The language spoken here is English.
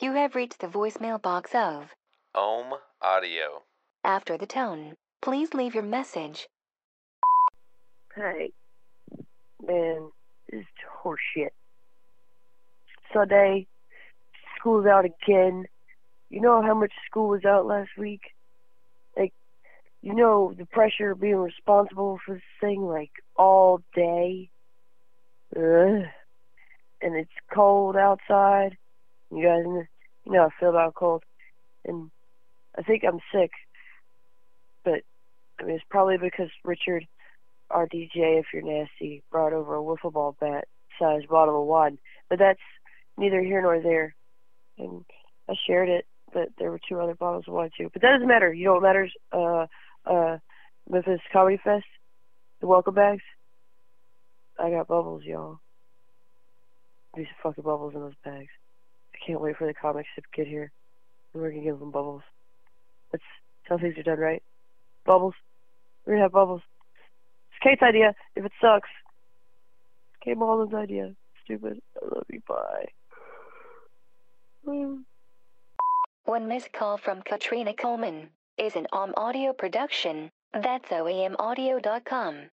You have reached the voicemail box of Ohm Audio. After the tone, please leave your message. Hey, man, this is horseshit. Sunday, school's out again. You know how much school was out last week? Like, you know the pressure of being responsible for this thing, like, all day? Ugh. And it's cold outside. You guys, you know I feel about cold. And I think I'm sick. But, I mean, it's probably because Richard our DJ, if you're nasty, brought over a wiffle ball bat sized bottle of wine. But that's neither here nor there. And I shared it, but there were two other bottles of wine too. But that doesn't matter. You know what matters? Uh, uh, Memphis Comedy Fest, the welcome bags. I got bubbles, y'all. These fucking bubbles in those bags. Can't wait for the comics to get here. And we're gonna give them bubbles. That's how things are done, right? Bubbles. We're gonna have bubbles. It's Kate's idea. If it sucks, it's Kate Mullen's idea. Stupid. I love you. Bye. One missed call from Katrina Coleman is an OM audio production. That's oamaudio.com.